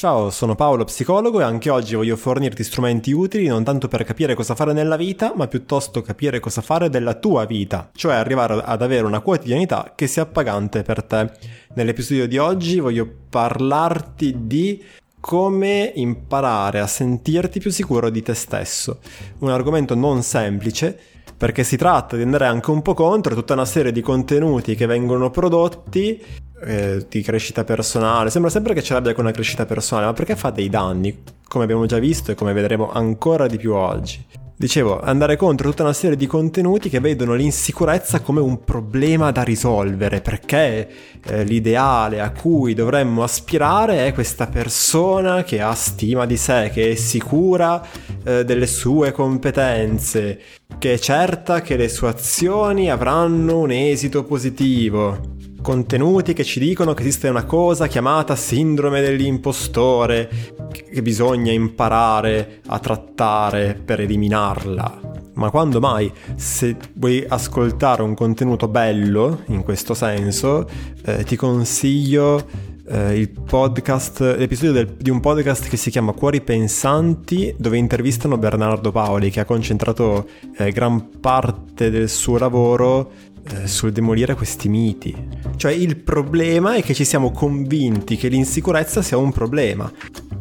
Ciao, sono Paolo, psicologo e anche oggi voglio fornirti strumenti utili non tanto per capire cosa fare nella vita, ma piuttosto capire cosa fare della tua vita, cioè arrivare ad avere una quotidianità che sia appagante per te. Nell'episodio di oggi voglio parlarti di come imparare a sentirti più sicuro di te stesso. Un argomento non semplice perché si tratta di andare anche un po' contro tutta una serie di contenuti che vengono prodotti eh, di crescita personale. Sembra sempre che ce l'abbia con una crescita personale, ma perché fa dei danni, come abbiamo già visto e come vedremo ancora di più oggi. Dicevo, andare contro tutta una serie di contenuti che vedono l'insicurezza come un problema da risolvere, perché eh, l'ideale a cui dovremmo aspirare è questa persona che ha stima di sé, che è sicura eh, delle sue competenze, che è certa che le sue azioni avranno un esito positivo contenuti che ci dicono che esiste una cosa chiamata sindrome dell'impostore che bisogna imparare a trattare per eliminarla. Ma quando mai, se vuoi ascoltare un contenuto bello, in questo senso, eh, ti consiglio eh, podcast, l'episodio del, di un podcast che si chiama Cuori Pensanti, dove intervistano Bernardo Paoli, che ha concentrato eh, gran parte del suo lavoro eh, sul demolire questi miti. Cioè il problema è che ci siamo convinti che l'insicurezza sia un problema,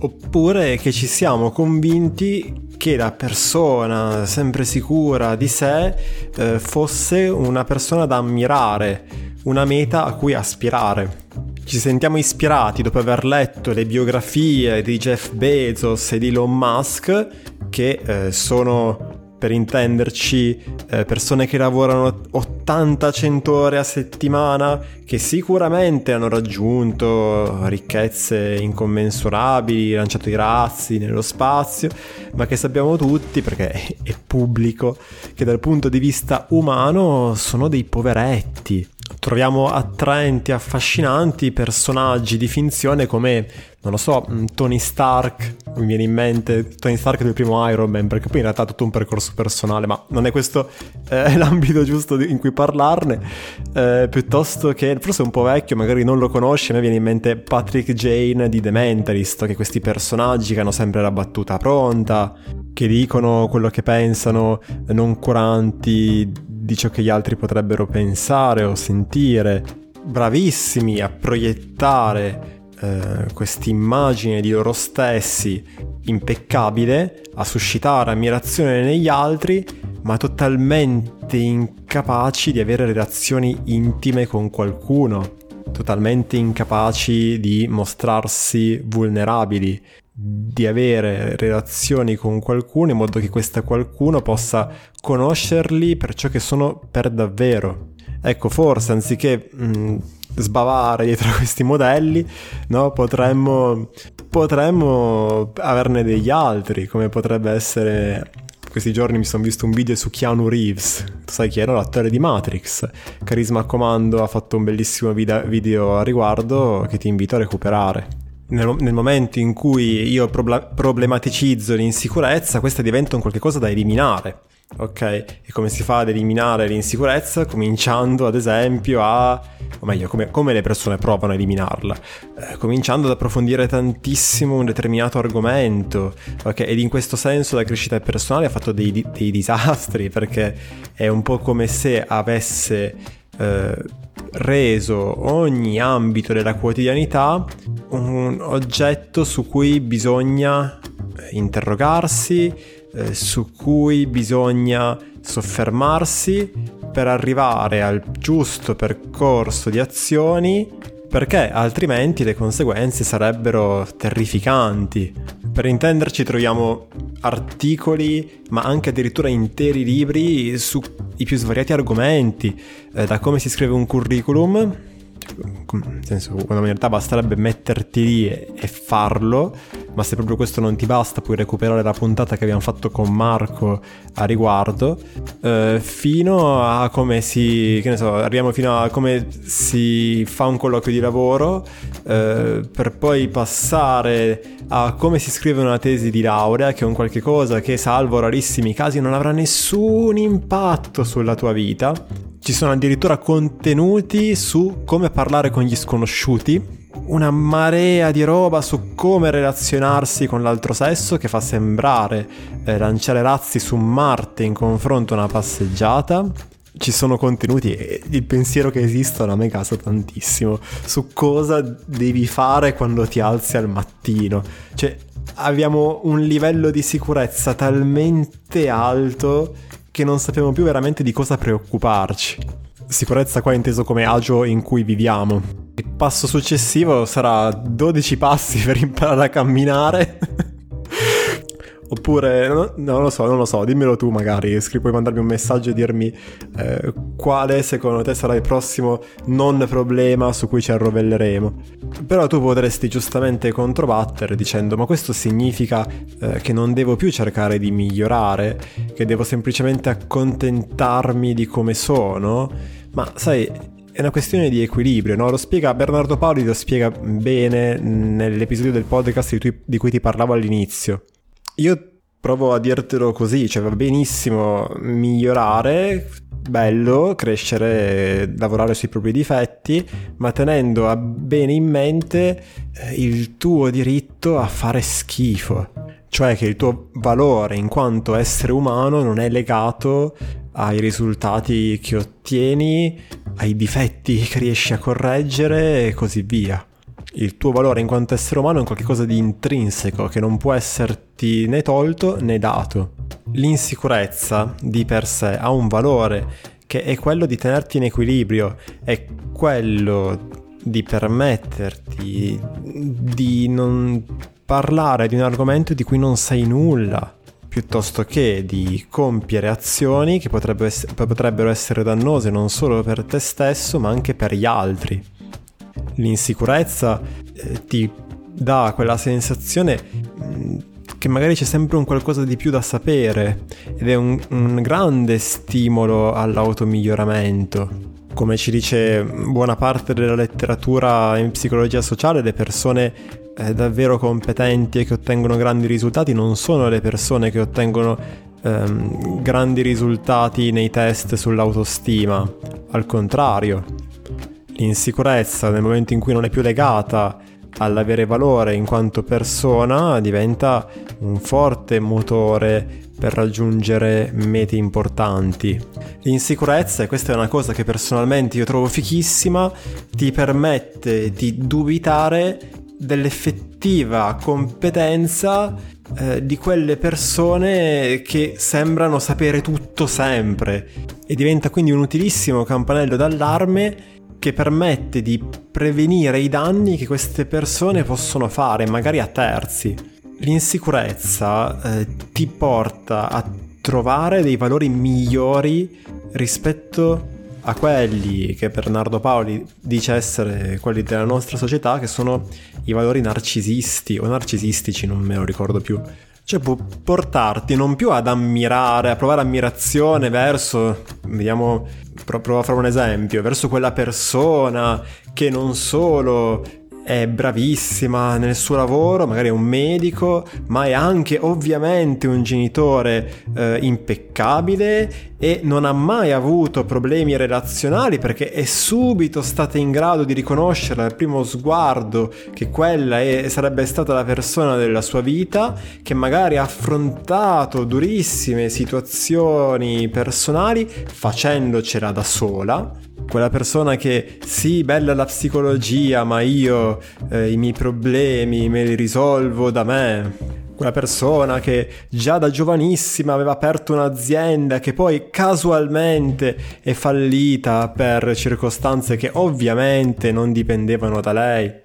oppure che ci siamo convinti che la persona sempre sicura di sé eh, fosse una persona da ammirare, una meta a cui aspirare. Ci sentiamo ispirati dopo aver letto le biografie di Jeff Bezos e di Elon Musk, che eh, sono per intenderci eh, persone che lavorano 80-100 ore a settimana, che sicuramente hanno raggiunto ricchezze incommensurabili, lanciato i razzi nello spazio, ma che sappiamo tutti, perché è pubblico, che dal punto di vista umano sono dei poveretti troviamo attraenti, affascinanti personaggi di finzione come, non lo so, mm, Tony Stark, mi viene in mente Tony Stark del primo Iron Man, perché poi in realtà ha tutto un percorso personale, ma non è questo eh, l'ambito giusto in cui parlarne, eh, piuttosto che, forse è un po' vecchio, magari non lo conosci, a me viene in mente Patrick Jane di The Mentalist, che questi personaggi che hanno sempre la battuta pronta, che dicono quello che pensano, non curanti di ciò che gli altri potrebbero pensare o sentire, bravissimi a proiettare eh, questa immagine di loro stessi impeccabile, a suscitare ammirazione negli altri, ma totalmente incapaci di avere relazioni intime con qualcuno, totalmente incapaci di mostrarsi vulnerabili, di avere relazioni con qualcuno in modo che questa qualcuno possa conoscerli per ciò che sono per davvero. Ecco, forse anziché mh, sbavare dietro questi modelli, no, potremmo, potremmo averne degli altri, come potrebbe essere questi giorni mi sono visto un video su Keanu Reeves, tu sai chi era l'attore di Matrix. Carisma Comando ha fatto un bellissimo video a riguardo che ti invito a recuperare nel, nel, momento in cui io problematicizzo l'insicurezza, questa diventa un qualcosa da eliminare. Ok? E come si fa ad eliminare l'insicurezza? Cominciando ad esempio a, o meglio, come, come le persone provano a eliminarla? Eh, cominciando ad approfondire tantissimo un determinato argomento, ok? Ed in questo senso la crescita personale ha fatto dei, dei disastri perché è un po' come se avesse eh, reso ogni ambito della quotidianità un oggetto su cui bisogna eh, interrogarsi, eh, su cui bisogna soffermarsi per arrivare al giusto percorso di azioni perché altrimenti le conseguenze sarebbero terrificanti. Per intenderci troviamo articoli, ma anche addirittura interi libri sui più svariati argomenti, eh, da come si scrive un curriculum nel senso, quando in realtà basterebbe metterti lì e, farlo, ma se proprio questo non ti basta puoi recuperare la puntata che abbiamo fatto con Marco a riguardo, eh, fino a come si, che ne so, arriviamo fino a come si fa un colloquio di lavoro, eh, per poi passare a come si scrive una tesi di laurea, che è un qualche cosa che salvo rarissimi casi non avrà nessun impatto sulla tua vita, ci sono addirittura contenuti su come parlare con gli sconosciuti, una marea di roba su come relazionarsi con l'altro sesso che fa sembrare eh, lanciare razzi su Marte in confronto a una passeggiata. Ci sono contenuti e il pensiero che esistono a me casa tantissimo su cosa devi fare quando ti alzi al mattino. Cioè, abbiamo un livello di sicurezza talmente alto che non sappiamo più veramente di cosa preoccuparci. Sicurezza qua inteso come agio in cui viviamo. Il passo successivo sarà 12 passi per imparare a camminare. Oppure, no, non lo so, non lo so, dimmelo tu magari, puoi mandarmi un messaggio e dirmi eh, quale secondo te sarà il prossimo non problema su cui ci arrovelleremo. Però tu potresti giustamente controbattere dicendo ma questo significa eh, che non devo più cercare di migliorare, che devo semplicemente accontentarmi di come sono. Ma sai, è una questione di equilibrio, no? Lo spiega Bernardo Paoli, lo spiega bene nell'episodio del podcast di, di cui ti parlavo all'inizio. Io provo a dirtelo così, cioè va benissimo migliorare, bello crescere, lavorare sui propri difetti, ma tenendo bene in mente eh, il tuo diritto a fare schifo, cioè che il tuo valore in quanto essere umano non è legato ai risultati che ottieni, ai difetti che riesci a correggere e così via il tuo valore in quanto essere umano è qualcosa di intrinseco che non può esserti né tolto né dato. L'insicurezza di per sé ha un valore che è quello di tenerti in equilibrio, è quello di permetterti di non parlare di un argomento di cui non sai nulla, piuttosto che di compiere azioni che potrebbero essere dannose non solo per te stesso ma anche per gli altri l'insicurezza eh, ti dà quella sensazione mm, che magari c'è sempre un qualcosa di più da sapere ed è un, un grande stimolo all'automiglioramento. Come ci dice buona parte della letteratura in psicologia sociale, le persone eh, davvero competenti e che ottengono grandi risultati non sono le persone che ottengono ehm, grandi risultati nei test sull'autostima, al contrario, l'insicurezza nel momento in cui non è più legata all'avere valore in quanto persona diventa un forte motore per raggiungere mete importanti. L'insicurezza, e questa è una cosa che personalmente io trovo fichissima, ti permette di dubitare dell'effettiva competenza eh, di quelle persone che sembrano sapere tutto sempre e diventa quindi un utilissimo campanello d'allarme che permette di prevenire i danni che queste persone possono fare, magari a terzi. L'insicurezza eh, ti porta a trovare dei valori migliori rispetto a quelli che Bernardo Paoli dice essere quelli della nostra società, che sono i valori narcisisti o narcisistici, non me lo ricordo più. Cioè può portarti non più ad ammirare, a provare ammirazione verso, vediamo, provo a fare un esempio, verso quella persona che non solo è bravissima nel suo lavoro, magari è un medico, ma è anche ovviamente un genitore eh, impeccabile e non ha mai avuto problemi relazionali perché è subito stata in grado di riconoscere al primo sguardo che quella è, sarebbe stata la persona della sua vita, che magari ha affrontato durissime situazioni personali facendocela da sola quella persona che sì, bella la psicologia, ma io eh, i miei problemi me li risolvo da me. Quella persona che già da giovanissima aveva aperto un'azienda che poi casualmente è fallita per circostanze che ovviamente non dipendevano da lei.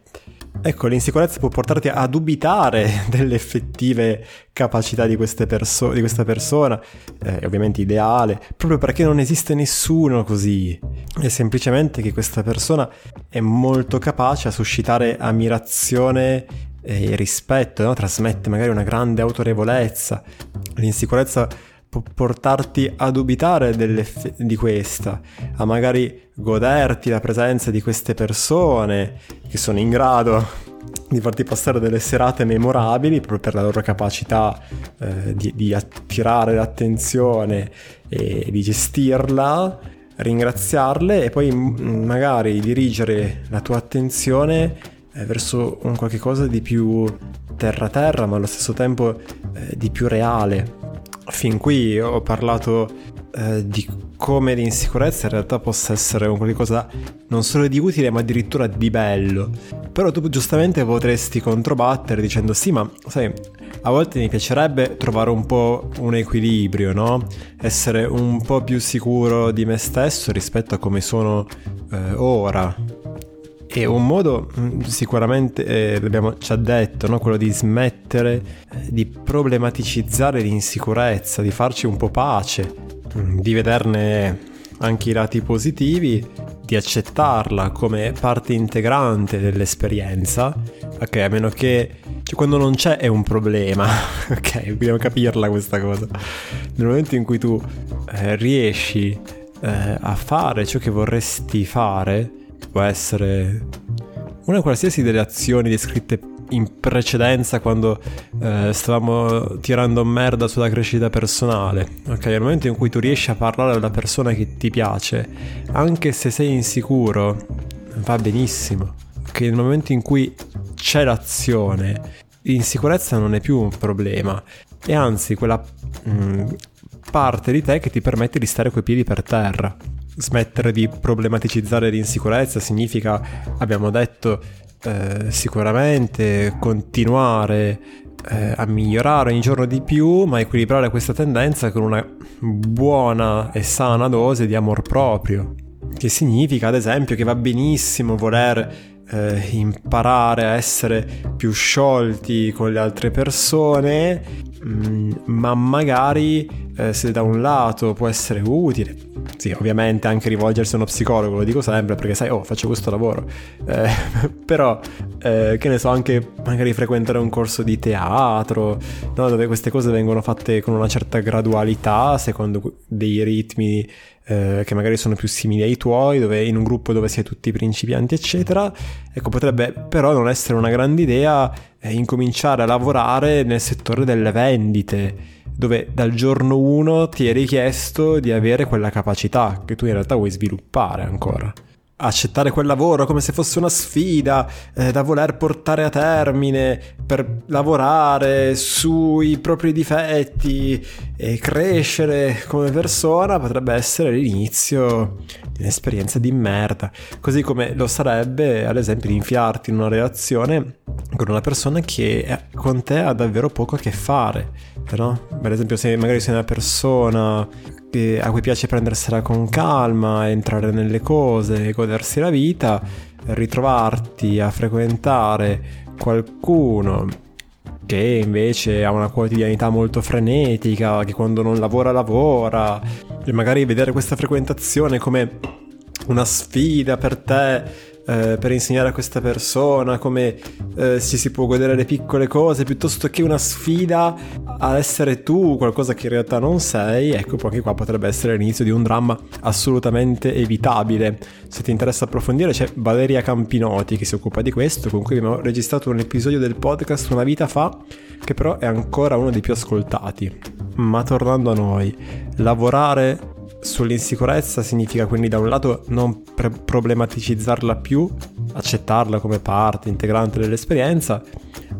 Ecco, l'insicurezza può portarti a dubitare delle effettive capacità di, perso- di questa persona, eh, ovviamente ideale, proprio perché non esiste nessuno così. È semplicemente che questa persona è molto capace a suscitare ammirazione e rispetto, no? trasmette magari una grande autorevolezza. L'insicurezza può portarti a dubitare di questa, a magari goderti la presenza di queste persone che sono in grado di farti passare delle serate memorabili proprio per la loro capacità eh, di, di, attirare l'attenzione e di gestirla, ringraziarle e poi magari dirigere la tua attenzione eh, verso un qualche cosa di più terra-terra, ma allo stesso tempo eh, di più reale. Fin qui ho parlato eh, di come l'insicurezza in realtà possa essere qualcosa non solo di utile, ma addirittura di bello. Però tu giustamente potresti controbattere dicendo sì, ma sai, a volte mi piacerebbe trovare un po' un equilibrio, no? Essere un po' più sicuro di me stesso rispetto a come sono eh, ora. E un modo mm, sicuramente, eh, l'abbiamo già detto, no? quello di smettere eh, di problematicizzare l'insicurezza, di farci un po' pace, mm, di vederne anche i lati positivi, di accettarla come parte integrante dell'esperienza, ok, a meno che cioè, quando non c'è è un problema, ok, dobbiamo capirla questa cosa. Nel momento in cui tu eh, riesci eh, a fare ciò che vorresti fare, può essere una qualsiasi delle azioni descritte in precedenza quando eh, stavamo tirando merda sulla crescita personale. Ok, nel momento in cui tu riesci a parlare alla persona che ti piace, anche se sei insicuro, va benissimo. Ok, nel momento in cui c'è l'azione, l'insicurezza non è più un problema. E anzi, quella mh, mm, parte di te che ti permette di stare coi piedi per terra. Smettere di problematicizzare l'insicurezza significa, abbiamo detto, eh, sicuramente continuare eh, a migliorare ogni giorno di più, ma equilibrare questa tendenza con una buona e sana dose di amor proprio. Che significa, ad esempio, che va benissimo voler eh, imparare a essere più sciolti con le altre persone, mh, mm, ma magari eh, se da un lato può essere utile, sì, ovviamente anche rivolgersi a uno psicologo, lo dico sempre perché sai, oh, faccio questo lavoro, eh, però eh, che ne so, anche magari frequentare un corso di teatro, no? dove queste cose vengono fatte con una certa gradualità, secondo dei ritmi eh, che magari sono più simili ai tuoi, dove in un gruppo dove si è tutti principianti, eccetera. Ecco, potrebbe però non essere una grande idea eh, incominciare a lavorare nel settore delle vendite, dove dal giorno 1 ti è richiesto di avere quella capacità che tu in realtà vuoi sviluppare ancora accettare quel lavoro come se fosse una sfida eh, da voler portare a termine per lavorare sui propri difetti e crescere come persona potrebbe essere l'inizio un'esperienza di merda così come lo sarebbe ad esempio di infilarti in una relazione con una persona che con te ha davvero poco a che fare no? per esempio se magari sei una persona a cui piace prendersela con calma, entrare nelle cose, godersi la vita, ritrovarti a frequentare qualcuno che invece ha una quotidianità molto frenetica, che quando non lavora lavora, e magari vedere questa frequentazione come una sfida per te eh, per insegnare a questa persona come eh, ci si può godere le piccole cose piuttosto che una sfida a essere tu qualcosa che in realtà non sei, ecco anche qua potrebbe essere l'inizio di un dramma assolutamente evitabile. Se ti interessa approfondire c'è Valeria Campinotti che si occupa di questo, con cui abbiamo registrato un episodio del podcast una vita fa, che però è ancora uno dei più ascoltati. Ma tornando a noi, lavorare sull'insicurezza significa quindi da un lato non pre- problematicizzarla più, accettarla come parte integrante dell'esperienza,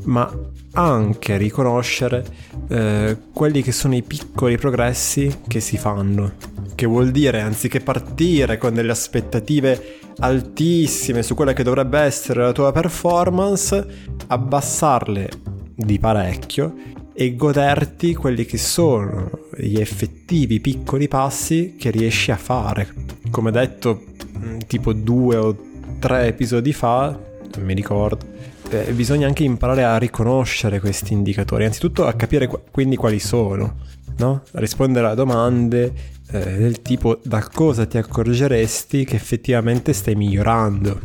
ma anche riconoscere eh, quelli che sono i piccoli progressi che si fanno. Che vuol dire, anziché partire con delle aspettative altissime su quella che dovrebbe essere la tua performance, abbassarle di parecchio e goderti quelli che sono gli effettivi piccoli passi che riesci a fare. Come detto, mm, tipo due o tre episodi fa, non mi ricordo, eh, bisogna anche imparare a riconoscere questi indicatori, anzitutto a capire qu- quindi quali sono, no? A rispondere a domande eh, del tipo da cosa ti accorgeresti che effettivamente stai migliorando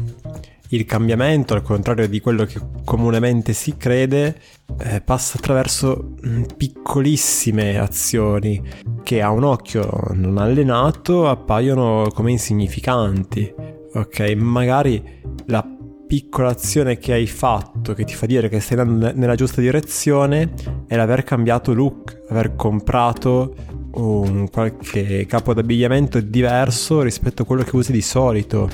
il cambiamento, al contrario di quello che comunemente si crede, eh, passa attraverso mm, piccolissime azioni che a un occhio non allenato appaiono come insignificanti. Ok, magari la piccola azione che hai fatto che ti fa dire che stai andando nella giusta direzione è l'aver cambiato look, aver comprato un qualche capo d'abbigliamento diverso rispetto a quello che usi di solito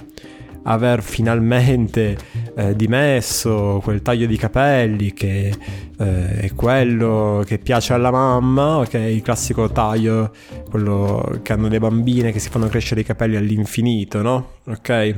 aver finalmente eh, dimesso quel taglio di capelli che eh, è quello che piace alla mamma, ok? Il classico taglio, quello che hanno le bambine che si fanno crescere i capelli all'infinito, no? Ok?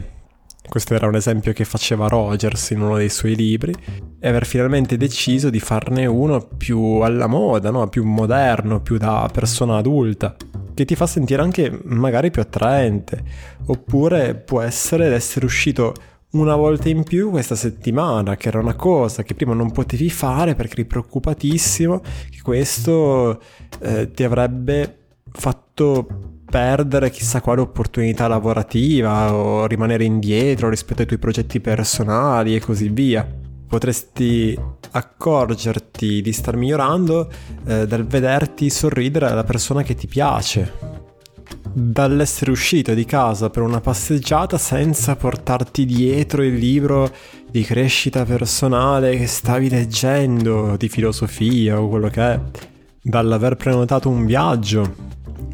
Questo era un esempio che faceva Rogers in uno dei suoi libri, e aver finalmente deciso di farne uno più alla moda, no? più moderno, più da persona adulta, che ti fa sentire anche magari più attraente, oppure può essere l'essere uscito una volta in più questa settimana, che era una cosa che prima non potevi fare perché eri preoccupatissimo che questo eh, ti avrebbe fatto perdere chissà quale opportunità lavorativa o rimanere indietro rispetto ai tuoi progetti personali e così via. Potresti accorgerti di star migliorando eh, dal vederti sorridere alla persona che ti piace, dall'essere uscito di casa per una passeggiata senza portarti dietro il libro di crescita personale che stavi leggendo, di filosofia o quello che è, dall'aver prenotato un viaggio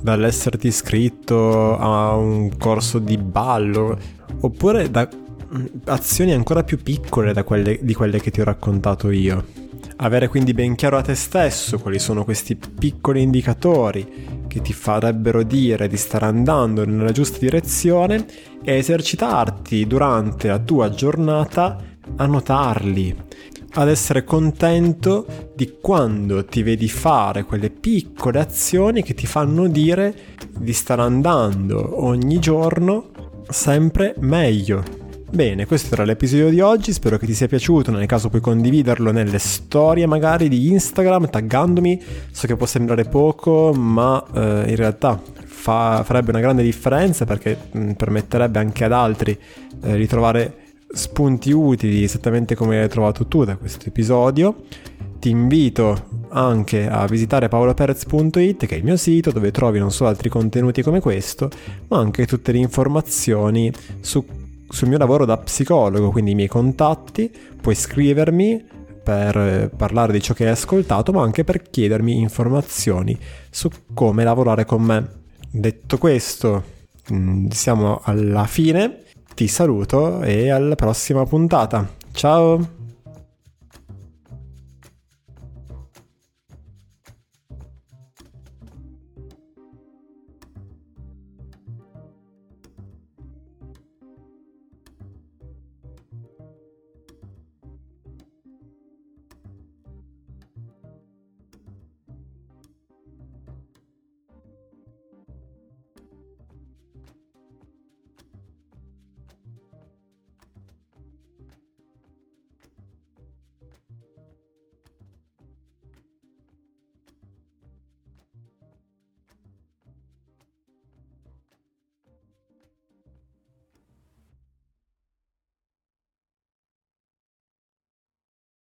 dall'esserti iscritto a un corso di ballo, oppure da azioni ancora più piccole quelle, di quelle che ti ho raccontato io. Avere quindi ben chiaro a te stesso quali sono questi piccoli indicatori che ti farebbero dire di stare andando nella giusta direzione e esercitarti durante la tua giornata a notarli, ad essere contento di quando ti vedi fare quelle piccole azioni che ti fanno dire di stare andando ogni giorno sempre meglio. Bene, questo era l'episodio di oggi, spero che ti sia piaciuto, nel caso puoi condividerlo nelle storie magari di Instagram taggandomi, so che può sembrare poco, ma eh, in realtà fa, farebbe una grande differenza perché mh, permetterebbe anche ad altri eh, di trovare spunti utili esattamente come hai trovato tu da questo episodio. Ti invito anche a visitare paoloperez.it che è il mio sito dove trovi non solo altri contenuti come questo, ma anche tutte le informazioni su, sul mio lavoro da psicologo, quindi i miei contatti, puoi scrivermi per eh, parlare di ciò che hai ascoltato, ma anche per chiedermi informazioni su come lavorare con me. Detto questo, mm, siamo alla fine ti saluto e alla prossima puntata. Ciao!